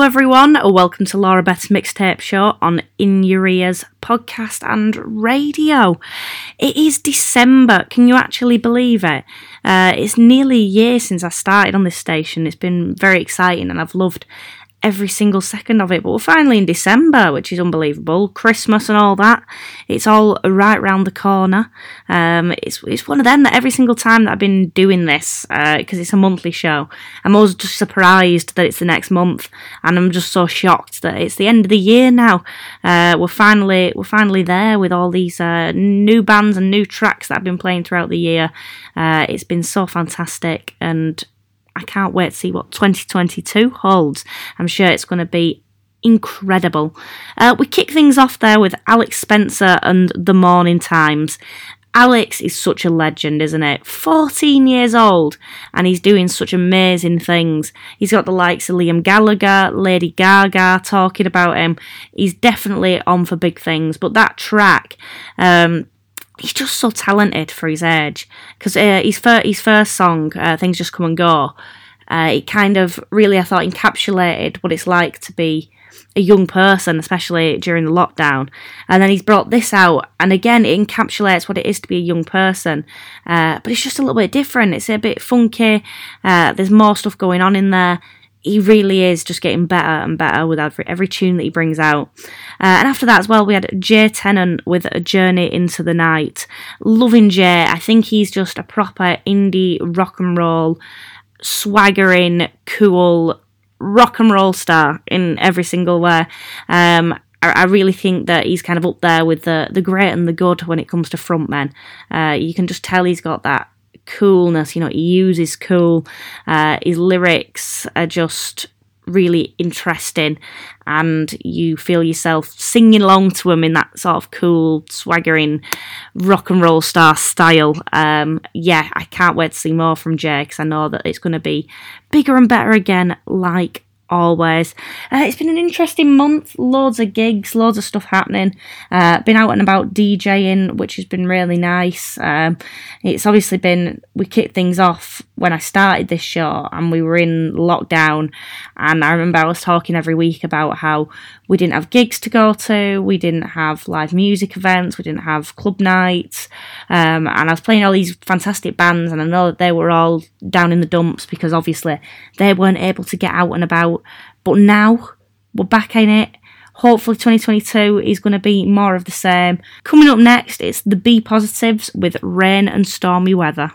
Hello, everyone. Welcome to Laura Beth's Mixtape Show on In Your Ears podcast and radio. It is December. Can you actually believe it? Uh, it's nearly a year since I started on this station. It's been very exciting and I've loved every single second of it. But we're finally in December, which is unbelievable. Christmas and all that. It's all right round the corner. Um, it's it's one of them that every single time that I've been doing this, because uh, it's a monthly show, I'm always just surprised that it's the next month, and I'm just so shocked that it's the end of the year now. Uh, we're finally we're finally there with all these uh, new bands and new tracks that I've been playing throughout the year. Uh, it's been so fantastic and I can't wait to see what 2022 holds. I'm sure it's going to be incredible. Uh, we kick things off there with Alex Spencer and The Morning Times. Alex is such a legend, isn't it? 14 years old, and he's doing such amazing things. He's got the likes of Liam Gallagher, Lady Gaga talking about him. He's definitely on for big things, but that track, um, he's just so talented for his age. Because uh, his, fir- his first song, uh, Things Just Come and Go, uh, it kind of really, I thought, encapsulated what it's like to be a young person, especially during the lockdown. And then he's brought this out, and again, it encapsulates what it is to be a young person. Uh, but it's just a little bit different. It's a bit funky. Uh, there's more stuff going on in there he really is just getting better and better with every, every tune that he brings out. Uh, and after that as well, we had Jay Tennant with A Journey into the Night. Loving Jay. I think he's just a proper indie rock and roll, swaggering, cool rock and roll star in every single way. Um, I, really think that he's kind of up there with the the great and the good when it comes to frontmen. Uh, you can just tell he's got that coolness. You know, he uses cool. Uh, his lyrics are just really interesting, and you feel yourself singing along to him in that sort of cool, swaggering rock and roll star style. Um, yeah, I can't wait to see more from Jay because I know that it's going to be bigger and better again, like always. Uh, it's been an interesting month, loads of gigs, loads of stuff happening. Uh, been out and about DJing, which has been really nice. Um, it's obviously been, we kicked things off when I started this show and we were in lockdown. And I remember I was talking every week about how we didn't have gigs to go to, we didn't have live music events, we didn't have club nights. Um, and I was playing all these fantastic bands, and I know that they were all down in the dumps because obviously they weren't able to get out and about. But now we're back in it. Hopefully, 2022 is going to be more of the same. Coming up next, it's the B Positives with Rain and Stormy Weather.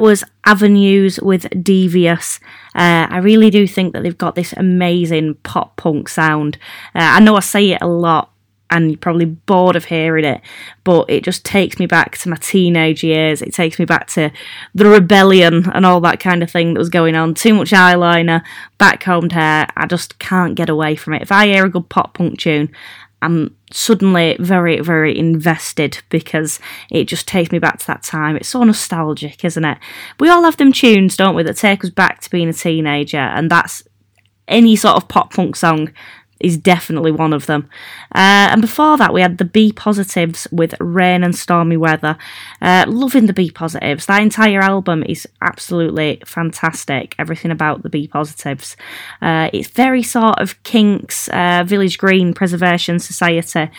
That was Avenues with Devious. Uh, I really do think that they've got this amazing pop punk sound. Uh, I know I say it a lot and you're probably bored of hearing it, but it just takes me back to my teenage years. It takes me back to the rebellion and all that kind of thing that was going on. Too much eyeliner, backcombed hair. I just can't get away from it. If I hear a good pop punk tune, I'm suddenly very, very invested because it just takes me back to that time. It's so nostalgic, isn't it? We all have them tunes, don't we, that take us back to being a teenager, and that's any sort of pop punk song is definitely one of them. Uh, and before that, we had the B Positives with Rain and Stormy Weather. Uh, loving the B Positives. That entire album is absolutely fantastic. Everything about the B Positives. Uh, it's very sort of Kinks, uh, Village Green, Preservation Society.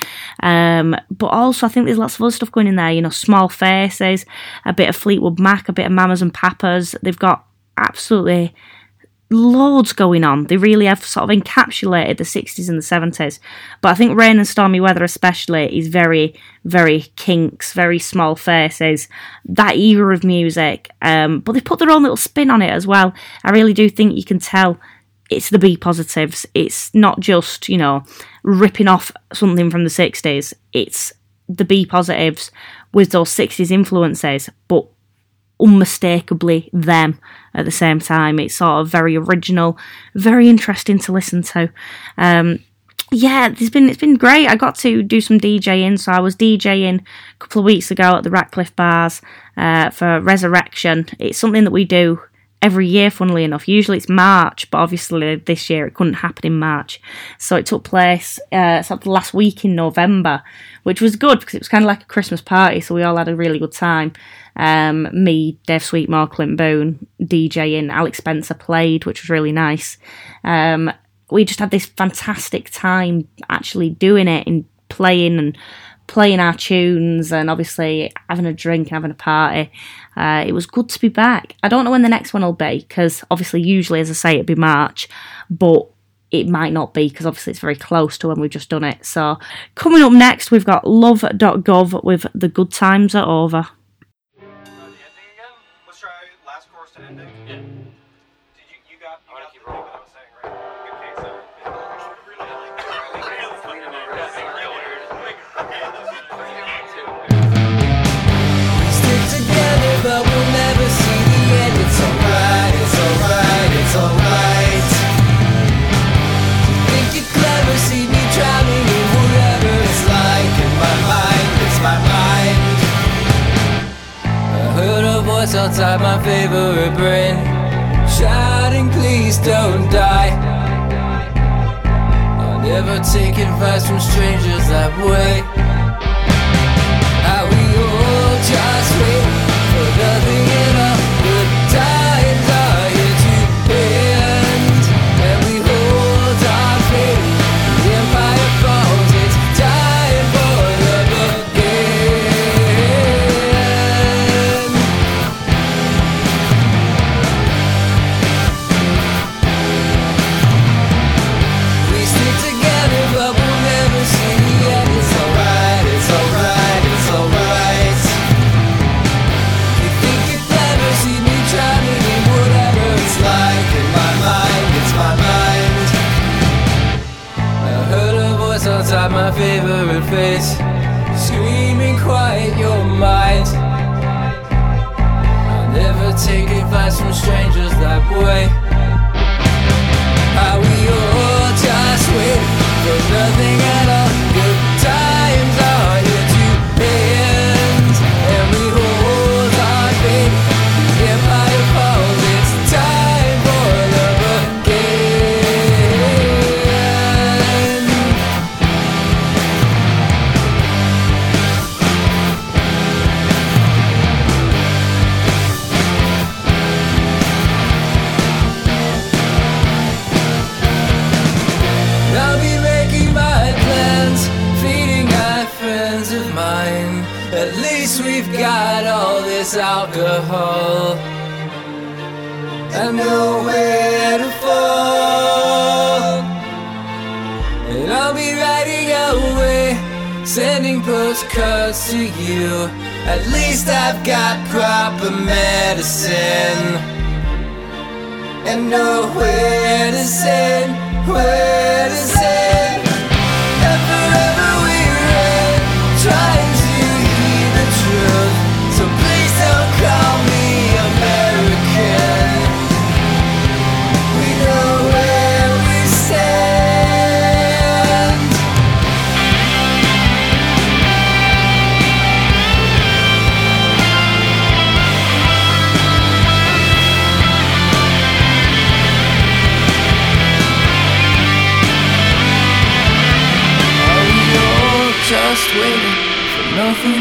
Um, but also, I think there's lots of other stuff going in there. You know, Small Faces, a bit of Fleetwood Mac, a bit of Mamas and Papas. They've got absolutely loads going on. They really have sort of encapsulated the 60s and the 70s. But I think Rain and Stormy Weather, especially, is very, very kinks, very small faces, that era of music. Um, but they put their own little spin on it as well. I really do think you can tell it's the B positives. It's not just, you know, ripping off something from the 60s. It's the B positives with those 60s influences, but unmistakably them at the same time. It's sort of very original, very interesting to listen to. Um, yeah, it's been it's been great. I got to do some DJing, so I was DJing a couple of weeks ago at the Ratcliffe Bars uh, for Resurrection. It's something that we do every year, funnily enough. Usually it's March, but obviously this year it couldn't happen in March. So it took place uh, last week in November, which was good because it was kind of like a Christmas party. So we all had a really good time. Um, me, Dave Sweetmore, Clint DJ and Alex Spencer played, which was really nice. Um, we just had this fantastic time actually doing it and playing and playing our tunes and obviously having a drink and having a party. Uh, it was good to be back. I don't know when the next one will be because obviously, usually, as I say, it'd be March, but it might not be because obviously it's very close to when we've just done it. So, coming up next, we've got love.gov with The Good Times Are Over. Outside my favorite brain. Shouting please don't die. I'll never take advice from strangers that way favorite face, screaming, "Quiet your mind." I'll never take advice from strangers that way. At least we've got all this alcohol and nowhere to fall. And I'll be riding away, sending postcards to you At least I've got proper medicine and nowhere to send, where to send. Just waiting for nothing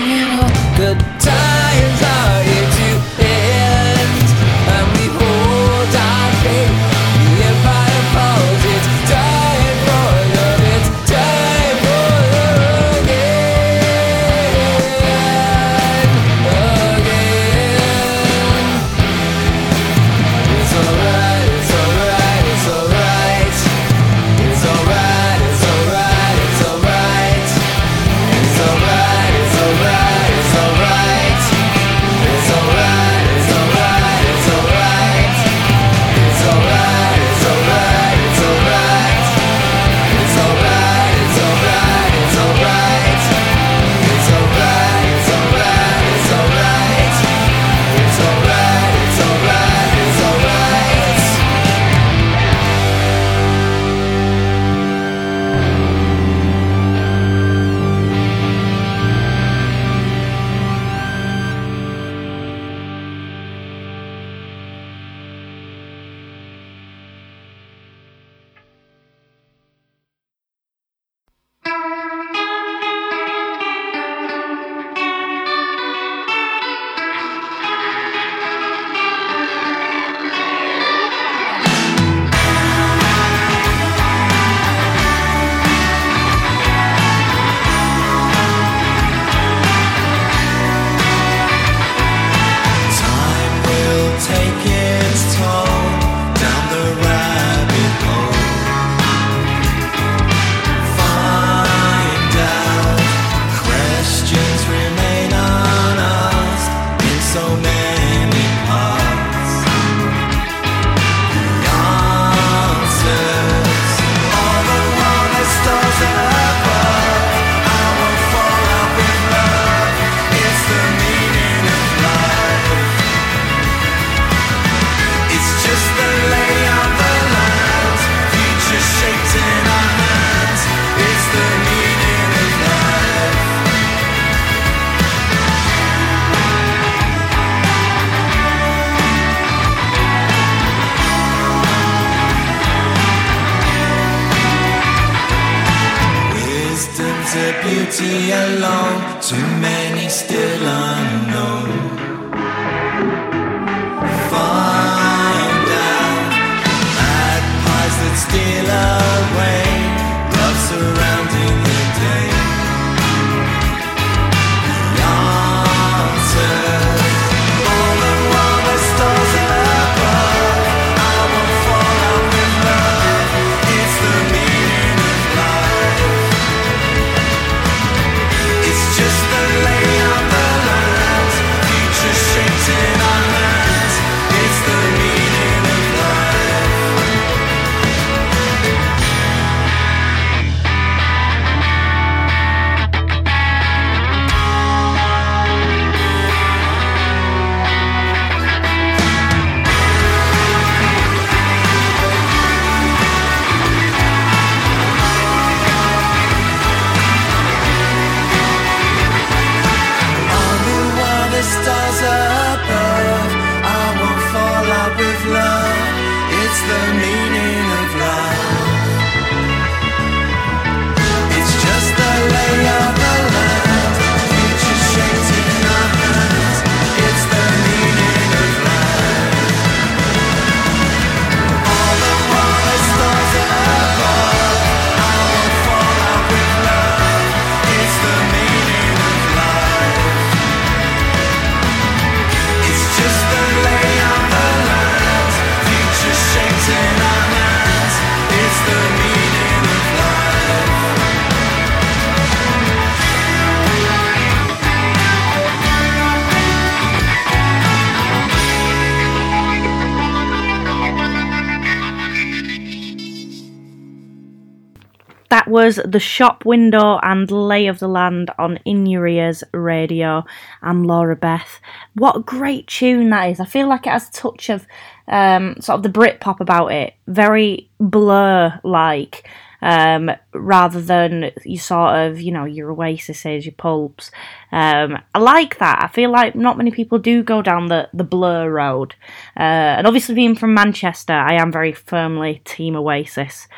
was The Shop Window and Lay of the Land on In Your Ears Radio. I'm Laura Beth. What a great tune that is. I feel like it has a touch of um, sort of the Britpop about it. Very blur like. Um, rather than you sort of, you know, your Oasises, your Pulps. Um, I like that. I feel like not many people do go down the, the blur road. Uh, and obviously, being from Manchester, I am very firmly Team Oasis.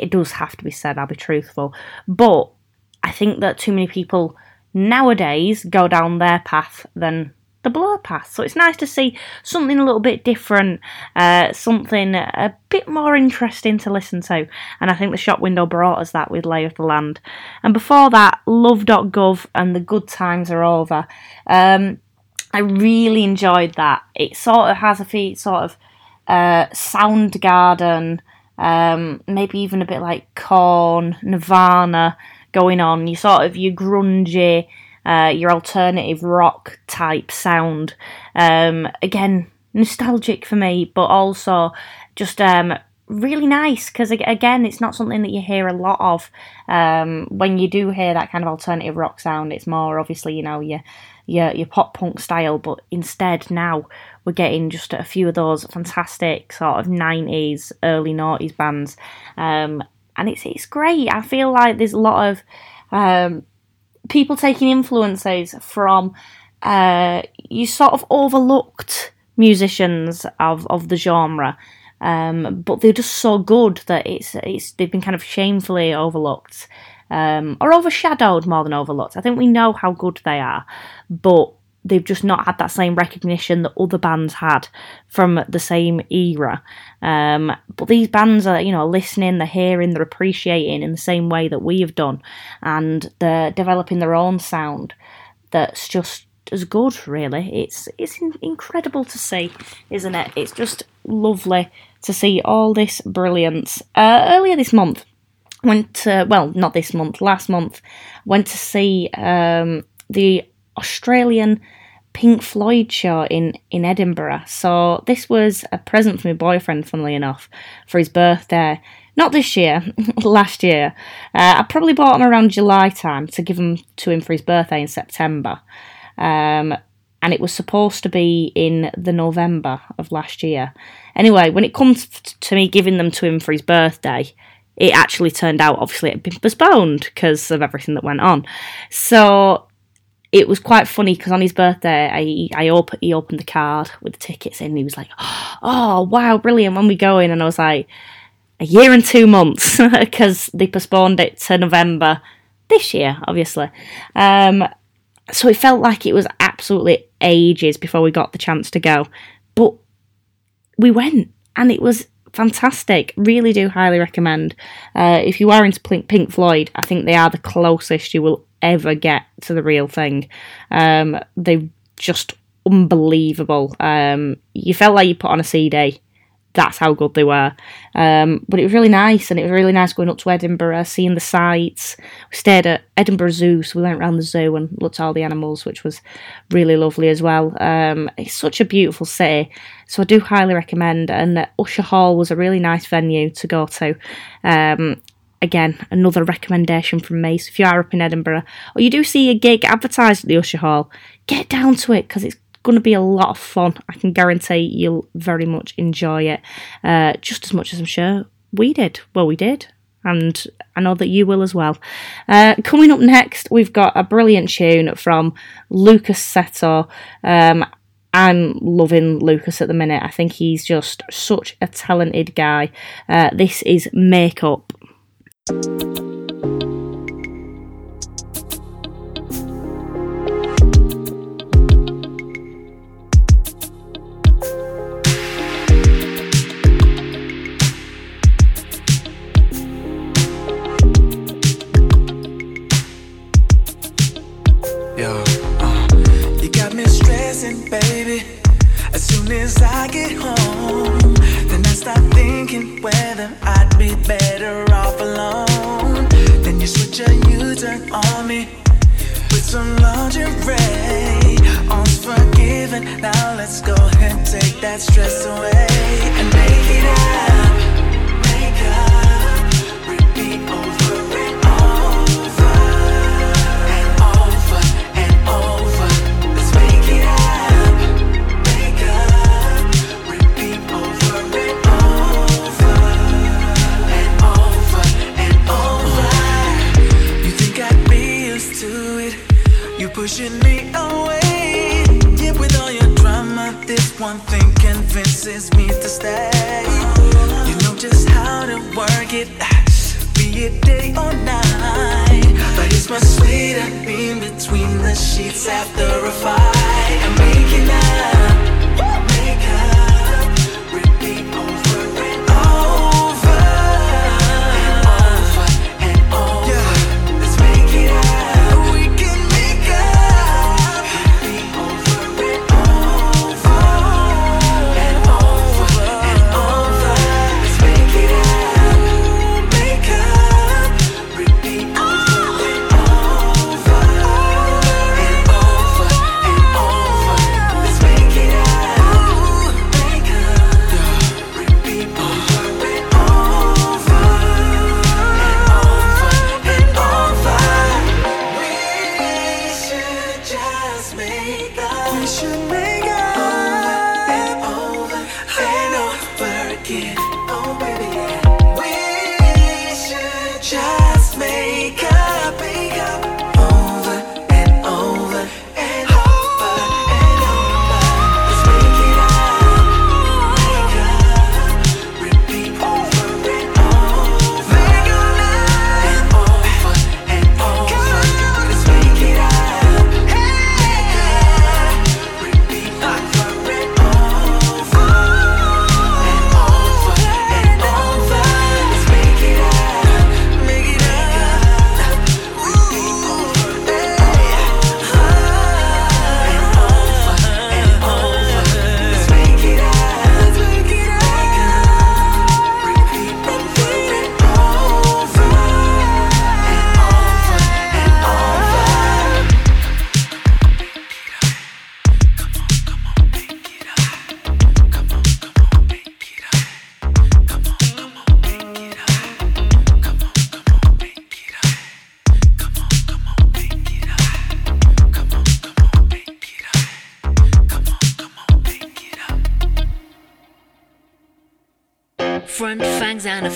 It does have to be said, I'll be truthful. But I think that too many people nowadays go down their path than the blur path. So it's nice to see something a little bit different, uh, something a bit more interesting to listen to. And I think the shop window brought us that with Lay of the Land. And before that, love.gov and the good times are over. Um, I really enjoyed that. It sort of has a feel, sort of uh, Soundgarden, um, maybe even a bit like Korn, Nirvana going on. You sort of your grungy, uh, your alternative rock type sound. Um, again, nostalgic for me, but also just um, really nice because again, it's not something that you hear a lot of. Um, when you do hear that kind of alternative rock sound, it's more obviously you know your your your pop punk style, but instead now we're getting just a few of those fantastic sort of nineties, early noughties bands, um, and it's it's great. I feel like there's a lot of um, people taking influences from uh, you sort of overlooked musicians of, of the genre. Um, but they're just so good that it's it's they've been kind of shamefully overlooked um, or overshadowed more than overlooked. I think we know how good they are, but they've just not had that same recognition that other bands had from the same era. Um, but these bands are, you know, listening, they're hearing, they're appreciating in the same way that we have done, and they're developing their own sound that's just as good. Really, it's it's incredible to see, isn't it? It's just lovely to see all this brilliance. Uh, earlier this month, went to well, not this month, last month, went to see um, the Australian Pink Floyd show in, in Edinburgh. So this was a present for my boyfriend, funnily enough, for his birthday. Not this year, last year. Uh, I probably bought him around July time to give him to him for his birthday in September. Um, and it was supposed to be in the November of last year. Anyway, when it comes to me giving them to him for his birthday, it actually turned out obviously it had been postponed because of everything that went on. So it was quite funny because on his birthday, I I op- he opened the card with the tickets in. And he was like, "Oh wow, brilliant! When we going?" And I was like, "A year and two months," because they postponed it to November this year, obviously. Um, so it felt like it was absolutely ages before we got the chance to go, but we went, and it was fantastic. Really do highly recommend. Uh, if you are into Pink Pink Floyd, I think they are the closest you will ever get to the real thing. Um, they're just unbelievable. Um, you felt like you put on a CD. That's how good they were. Um, but it was really nice, and it was really nice going up to Edinburgh, seeing the sights. We stayed at Edinburgh Zoo, so we went around the zoo and looked at all the animals, which was really lovely as well. Um, it's such a beautiful city, so I do highly recommend. And Usher Hall was a really nice venue to go to. Again, another recommendation from me. So if you are up in Edinburgh or you do see a gig advertised at the Usher Hall, get down to it because it's going to be a lot of fun. I can guarantee you'll very much enjoy it, uh, just as much as I'm sure we did. Well, we did. And I know that you will as well. Uh, coming up next, we've got a brilliant tune from Lucas Seto. Um, I'm loving Lucas at the minute. I think he's just such a talented guy. Uh, this is Makeup. Yeah,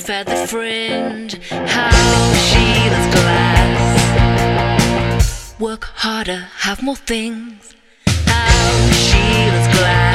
life at fringe. How she loves glass. Work harder, have more things. How she loves glass.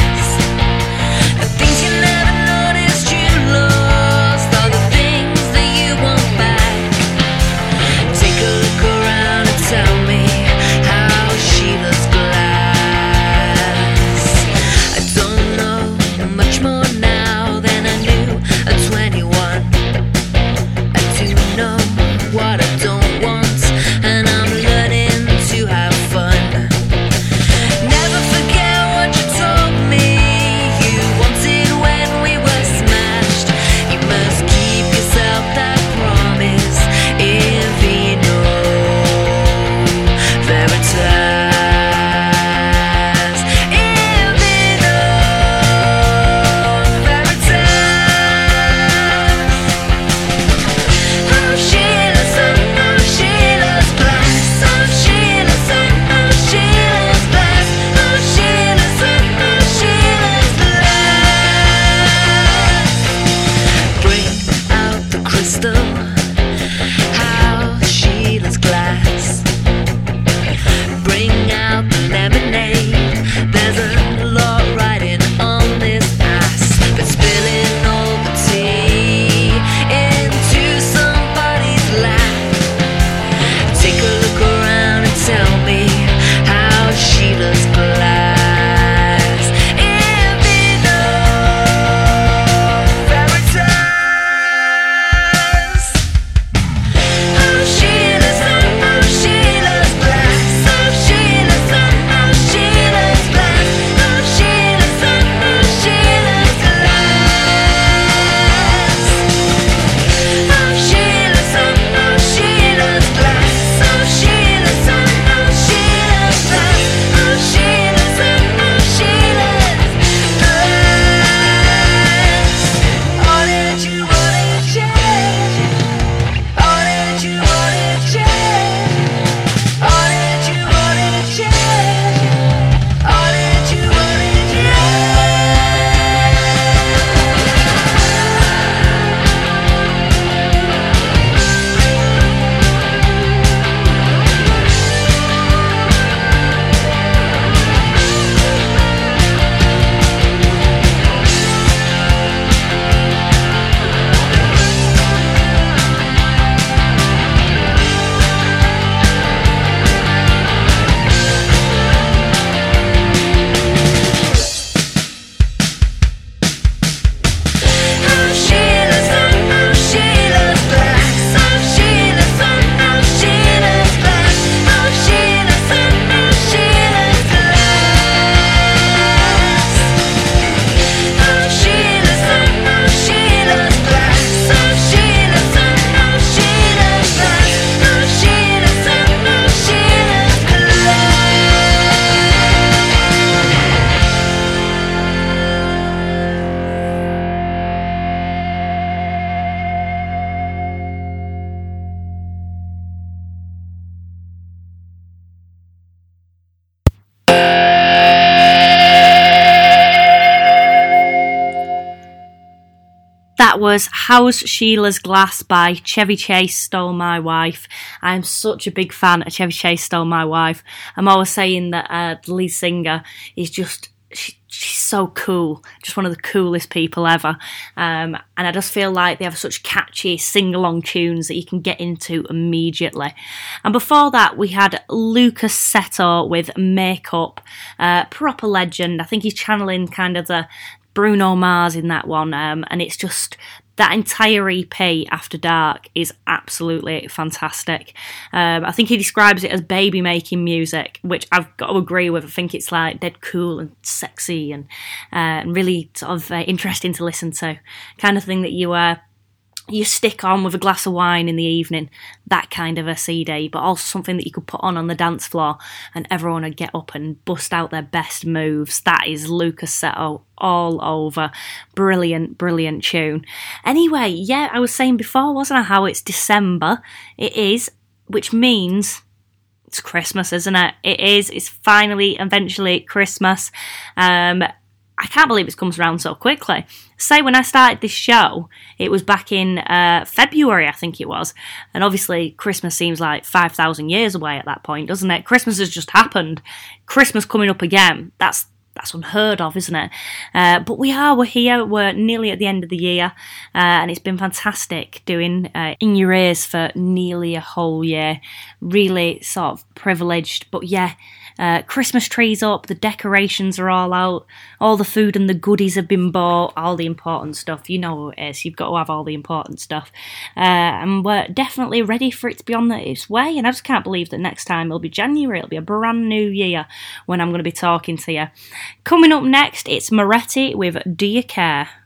How's Sheila's Glass by Chevy Chase Stole My Wife. I'm such a big fan of Chevy Chase Stole My Wife. I'm always saying that uh, the lead singer is just. She, she's so cool, just one of the coolest people ever. Um, and I just feel like they have such catchy sing along tunes that you can get into immediately. And before that, we had Lucas Seto with Makeup, uh, proper legend. I think he's channeling kind of the Bruno Mars in that one, um, and it's just that entire EP After Dark is absolutely fantastic. Um, I think he describes it as baby making music, which I've got to agree with. I think it's like dead cool and sexy and, uh, and really sort of uh, interesting to listen to, kind of thing that you uh, you stick on with a glass of wine in the evening, that kind of a CD, but also something that you could put on on the dance floor and everyone would get up and bust out their best moves. That is Lucas Seto all over. Brilliant, brilliant tune. Anyway, yeah, I was saying before, wasn't I, how it's December? It is, which means it's Christmas, isn't it? It is. It's finally, eventually Christmas. Um, I can't believe it comes around so quickly. Say when I started this show, it was back in uh, February, I think it was, and obviously Christmas seems like five thousand years away at that point, doesn't it? Christmas has just happened. Christmas coming up again. That's that's unheard of, isn't it? Uh, but we are, we're here, we're nearly at the end of the year, uh, and it's been fantastic doing uh, In Your Ears for nearly a whole year. Really sort of privileged, but yeah, uh, Christmas trees up, the decorations are all out, all the food and the goodies have been bought, all the important stuff. You know it is, you've got to have all the important stuff. Uh, and we're definitely ready for it to be on its way, and I just can't believe that next time it'll be January, it'll be a brand new year when I'm going to be talking to you. Coming up next, it's Moretti with Do You Care?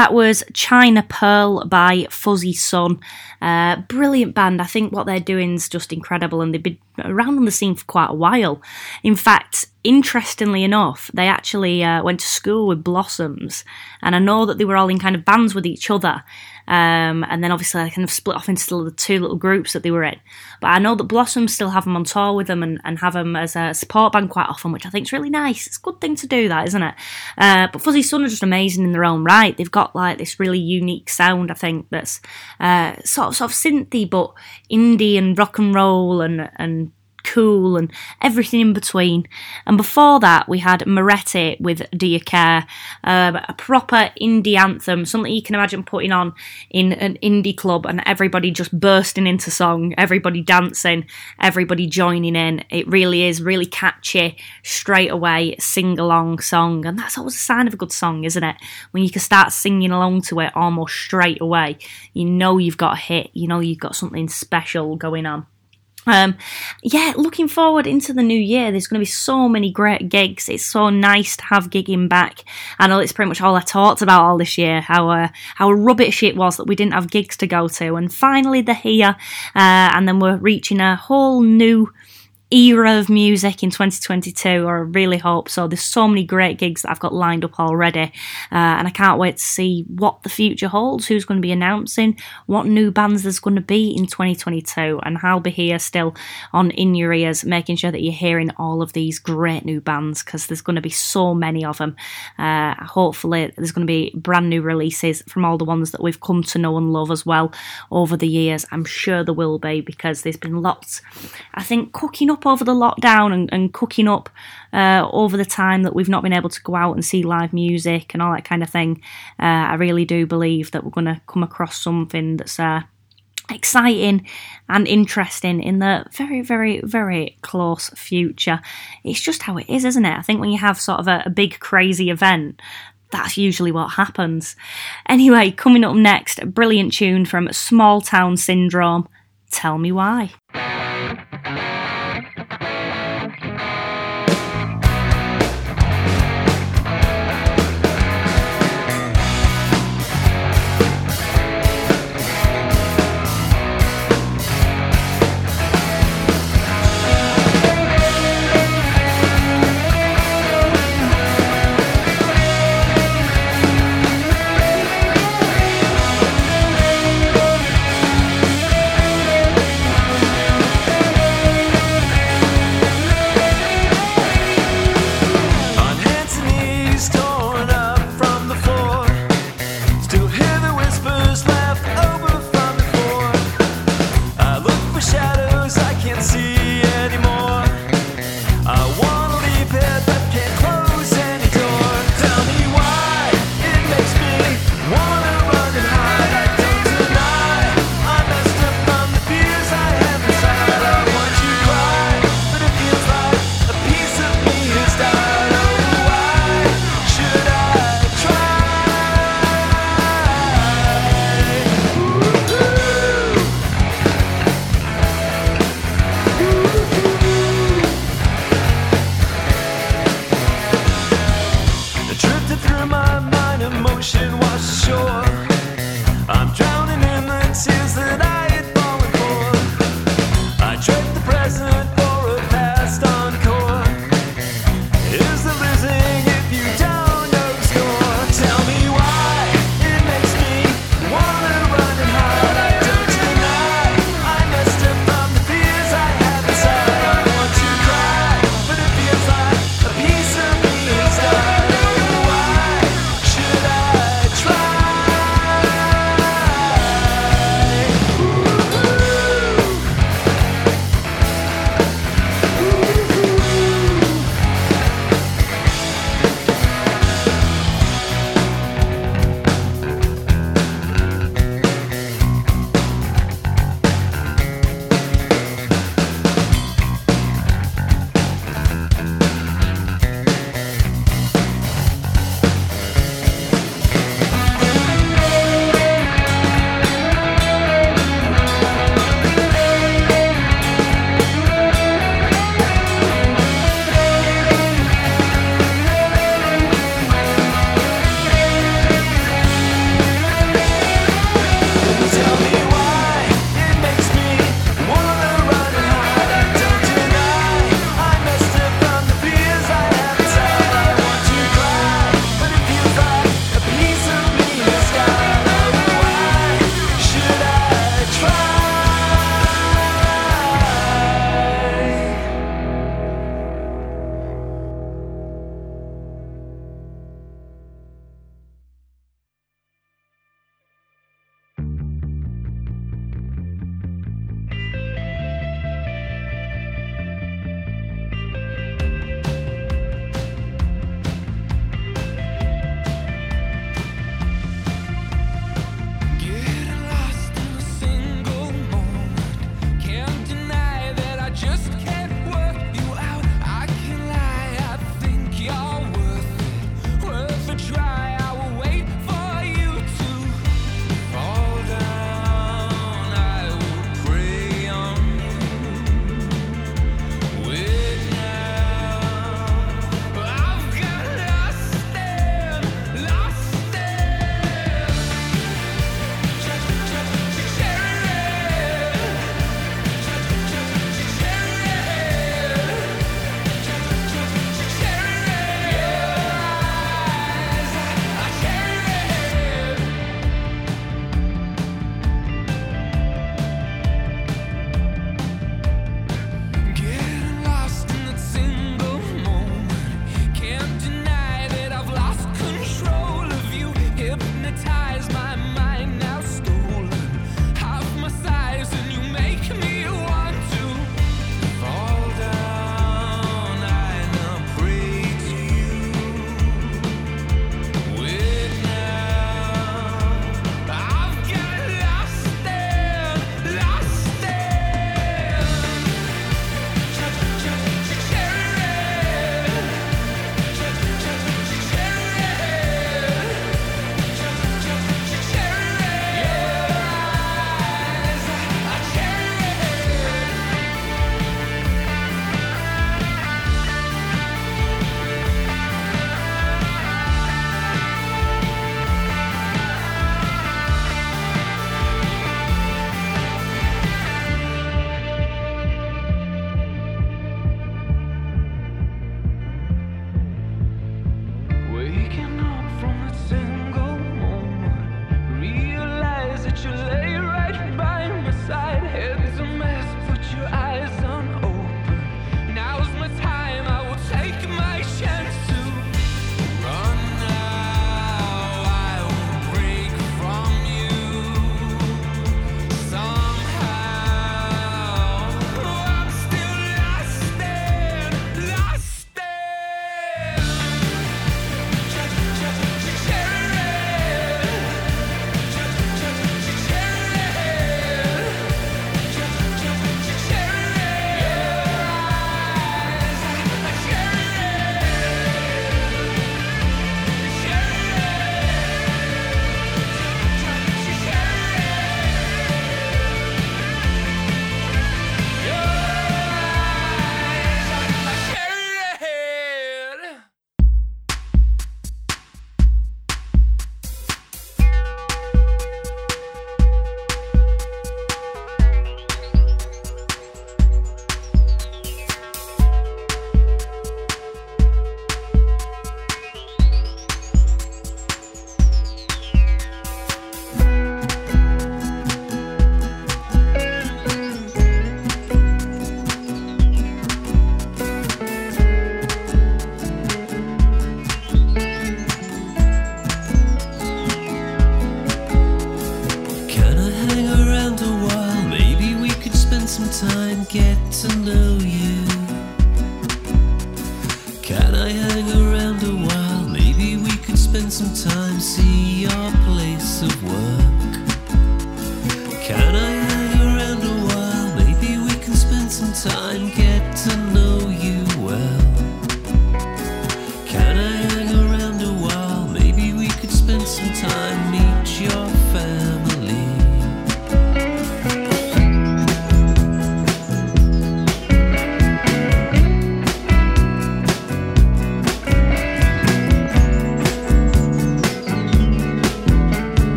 That was China Pearl by Fuzzy Sun. Uh, brilliant band. I think what they're doing is just incredible, and they've been around on the scene for quite a while. In fact, interestingly enough, they actually uh, went to school with Blossoms, and I know that they were all in kind of bands with each other. Um, and then obviously they kind of split off into the two little groups that they were in. But I know that Blossoms still have them on tour with them and, and have them as a support band quite often, which I think is really nice. It's a good thing to do that, isn't it? Uh, but Fuzzy Sun are just amazing in their own right. They've got like this really unique sound, I think, that's uh, sort of sort of synthy but indie and rock and roll and and cool and everything in between. And before that, we had Moretti with Do You Care, um, a proper indie anthem, something you can imagine putting on in an indie club and everybody just bursting into song, everybody dancing, everybody joining in. It really is really catchy, straight away, sing along song. And that's always a sign of a good song, isn't it? When you can start singing along to it almost straight away, you know you've got a hit, you know you've got something special going on. Um, yeah, looking forward into the new year, there's going to be so many great gigs. It's so nice to have gigging back. I know it's pretty much all I talked about all this year, how uh, how rubbish it was that we didn't have gigs to go to, and finally they're here, uh, and then we're reaching a whole new era of music in 2022 or I really hope so. There's so many great gigs that I've got lined up already uh, and I can't wait to see what the future holds who's going to be announcing what new bands there's going to be in 2022 and I'll be here still on In Your Ears making sure that you're hearing all of these great new bands because there's going to be so many of them uh, hopefully there's going to be brand new releases from all the ones that we've come to know and love as well over the years. I'm sure there will be because there's been lots I think cooking up over the lockdown and, and cooking up uh, over the time that we've not been able to go out and see live music and all that kind of thing. Uh, I really do believe that we're going to come across something that's uh, exciting and interesting in the very, very, very close future. It's just how it is, isn't it? I think when you have sort of a, a big, crazy event, that's usually what happens. Anyway, coming up next, a brilliant tune from Small Town Syndrome. Tell me why.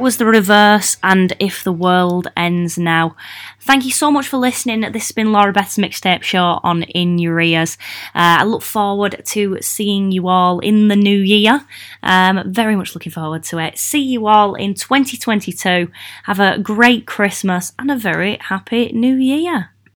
was The Reverse and If the World Ends Now. Thank you so much for listening. This has been Laura Beth's Mixtape Show on In Your Ears. Uh, I look forward to seeing you all in the new year. Um, very much looking forward to it. See you all in 2022. Have a great Christmas and a very happy new year.